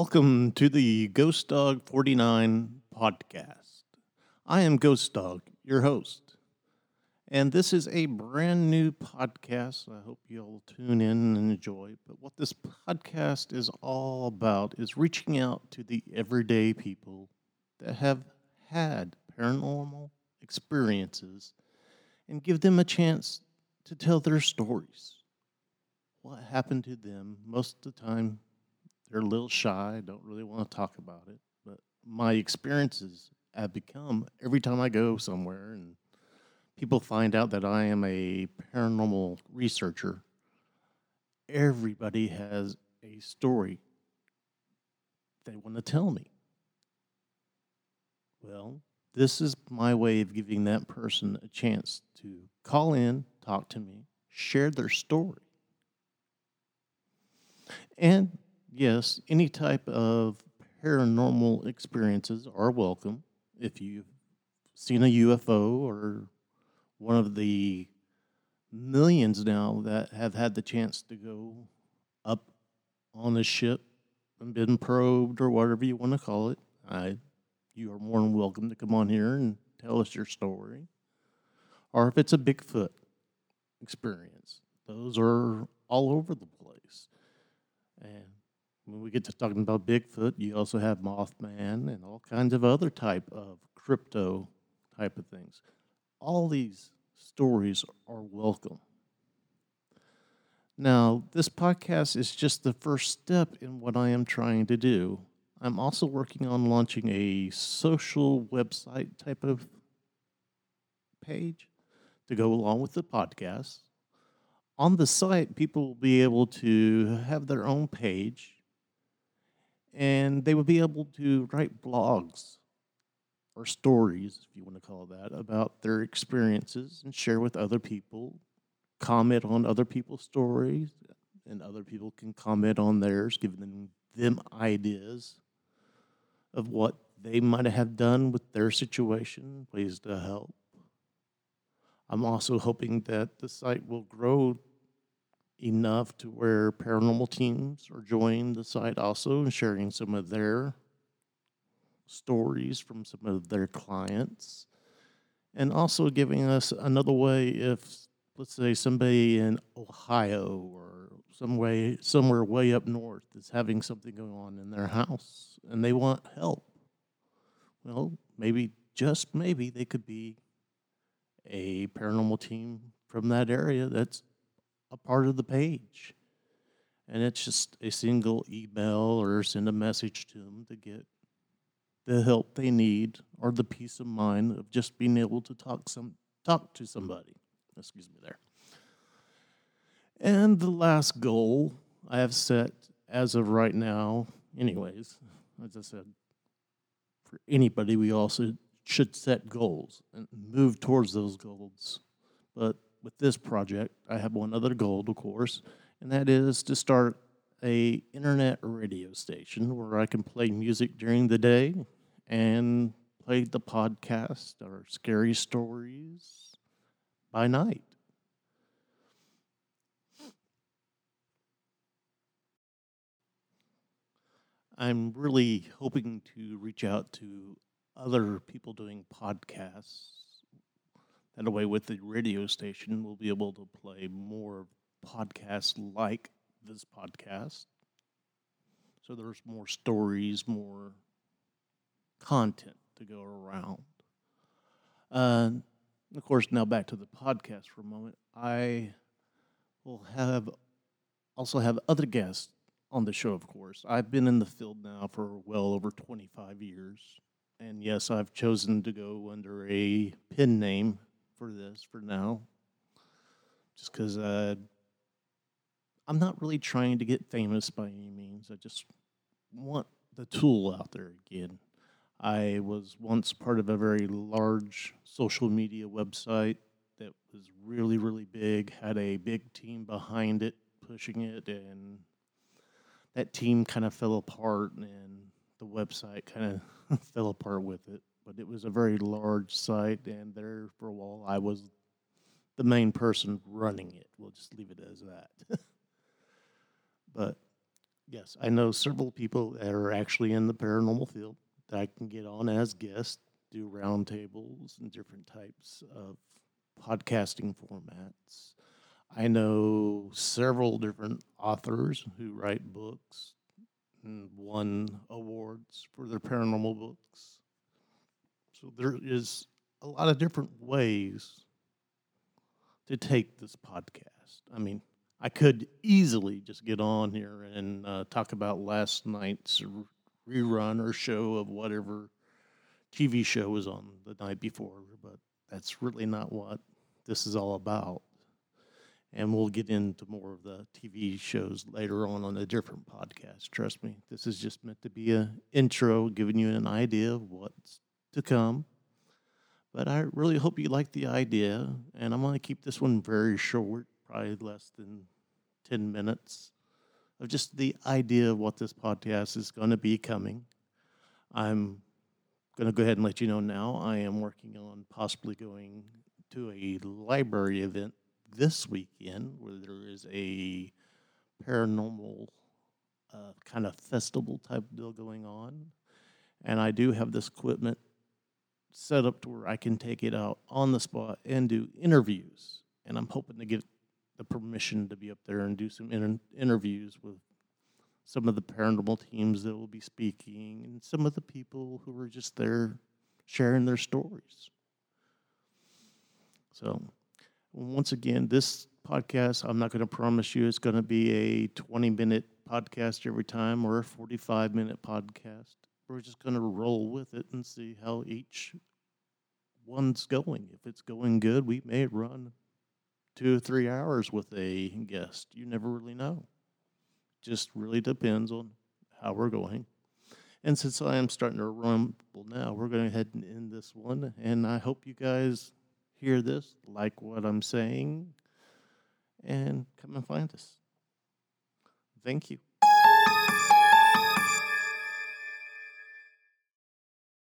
Welcome to the Ghost Dog 49 podcast. I am Ghost Dog, your host. And this is a brand new podcast. I hope you'll tune in and enjoy. But what this podcast is all about is reaching out to the everyday people that have had paranormal experiences and give them a chance to tell their stories. What happened to them most of the time they're a little shy, don't really want to talk about it. But my experiences have become every time I go somewhere and people find out that I am a paranormal researcher, everybody has a story they want to tell me. Well, this is my way of giving that person a chance to call in, talk to me, share their story. And yes, any type of paranormal experiences are welcome. If you've seen a UFO or one of the millions now that have had the chance to go up on a ship and been probed or whatever you want to call it, I, you are more than welcome to come on here and tell us your story. Or if it's a Bigfoot experience, those are all over the place. And when we get to talking about Bigfoot, you also have Mothman and all kinds of other type of crypto type of things. All these stories are welcome. Now, this podcast is just the first step in what I am trying to do. I'm also working on launching a social website type of page to go along with the podcast. On the site, people will be able to have their own page and they would be able to write blogs or stories, if you want to call that, about their experiences and share with other people, comment on other people's stories, and other people can comment on theirs, giving them, them ideas of what they might have done with their situation, ways to help. I'm also hoping that the site will grow enough to where paranormal teams are joining the site also and sharing some of their stories from some of their clients. And also giving us another way if let's say somebody in Ohio or some way somewhere way up north is having something going on in their house and they want help. Well maybe just maybe they could be a paranormal team from that area that's a part of the page. And it's just a single email or send a message to them to get the help they need or the peace of mind of just being able to talk some talk to somebody. Excuse me there. And the last goal I have set as of right now, anyways, as I said, for anybody, we also should set goals and move towards those goals. But with this project, I have one other goal, of course, and that is to start a internet radio station where I can play music during the day and play the podcast or scary stories by night. I'm really hoping to reach out to other people doing podcasts that away with the radio station, we'll be able to play more podcasts like this podcast. So there's more stories, more content to go around. Uh, of course, now back to the podcast for a moment. I will have also have other guests on the show, of course. I've been in the field now for well over 25 years. And yes, I've chosen to go under a pen name for this for now, just because uh, I'm not really trying to get famous by any means. I just want the tool out there again. I was once part of a very large social media website that was really, really big, had a big team behind it pushing it, and that team kind of fell apart, and the website kind of fell apart with it but it was a very large site, and there for a while I was the main person running it. We'll just leave it as that. but Yes, I know several people that are actually in the paranormal field that I can get on as guests, do roundtables and different types of podcasting formats. I know several different authors who write books and won awards for their paranormal books. So there is a lot of different ways to take this podcast. I mean, I could easily just get on here and uh, talk about last night's rerun or show of whatever TV show was on the night before, but that's really not what this is all about. And we'll get into more of the TV shows later on on a different podcast. Trust me, this is just meant to be an intro, giving you an idea of what's to come. But I really hope you like the idea, and I'm going to keep this one very short, probably less than 10 minutes, of just the idea of what this podcast is going to be coming. I'm going to go ahead and let you know now I am working on possibly going to a library event this weekend where there is a paranormal uh, kind of festival type deal going on. And I do have this equipment set up to where I can take it out on the spot and do interviews. And I'm hoping to get the permission to be up there and do some inter- interviews with some of the paranormal teams that will be speaking and some of the people who are just there sharing their stories. So, once again, this podcast, I'm not going to promise you it's going to be a 20 minute podcast every time or a 45 minute podcast. We're just going to roll with it and see how each one's going. If it's going good, we may run two or three hours with a guest. You never really know. Just really depends on how we're going. And since I am starting to rumble now, we're going to head and end this one. And I hope you guys hear this, like what I'm saying, and come and find us. Thank you.